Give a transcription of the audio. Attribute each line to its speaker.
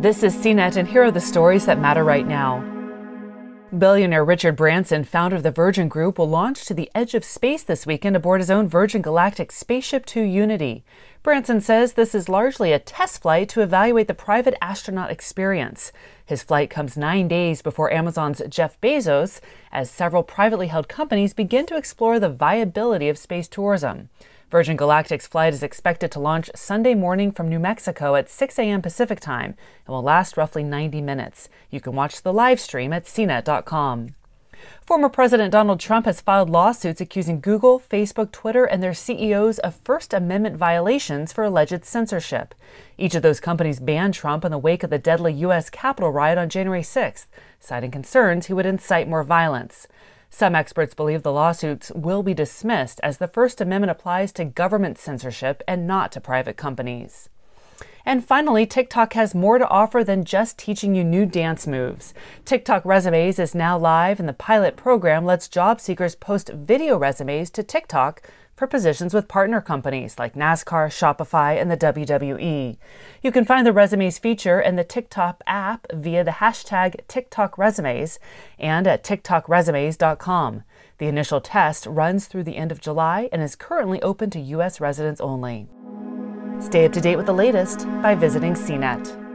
Speaker 1: This is CNET, and here are the stories that matter right now. Billionaire Richard Branson, founder of the Virgin Group, will launch to the edge of space this weekend aboard his own Virgin Galactic Spaceship 2 Unity. Branson says this is largely a test flight to evaluate the private astronaut experience. His flight comes nine days before Amazon's Jeff Bezos, as several privately held companies begin to explore the viability of space tourism. Virgin Galactic's flight is expected to launch Sunday morning from New Mexico at 6 a.m. Pacific time and will last roughly 90 minutes. You can watch the live stream at cnet.com. Former President Donald Trump has filed lawsuits accusing Google, Facebook, Twitter, and their CEOs of First Amendment violations for alleged censorship. Each of those companies banned Trump in the wake of the deadly U.S. Capitol riot on January 6th, citing concerns he would incite more violence. Some experts believe the lawsuits will be dismissed as the First Amendment applies to government censorship and not to private companies. And finally, TikTok has more to offer than just teaching you new dance moves. TikTok Resumes is now live, and the pilot program lets job seekers post video resumes to TikTok for positions with partner companies like NASCAR, Shopify, and the WWE. You can find the Resumes feature in the TikTok app via the hashtag TikTok Resumes and at TikTokResumes.com. The initial test runs through the end of July and is currently open to U.S. residents only. Stay up to date with the latest by visiting CNET.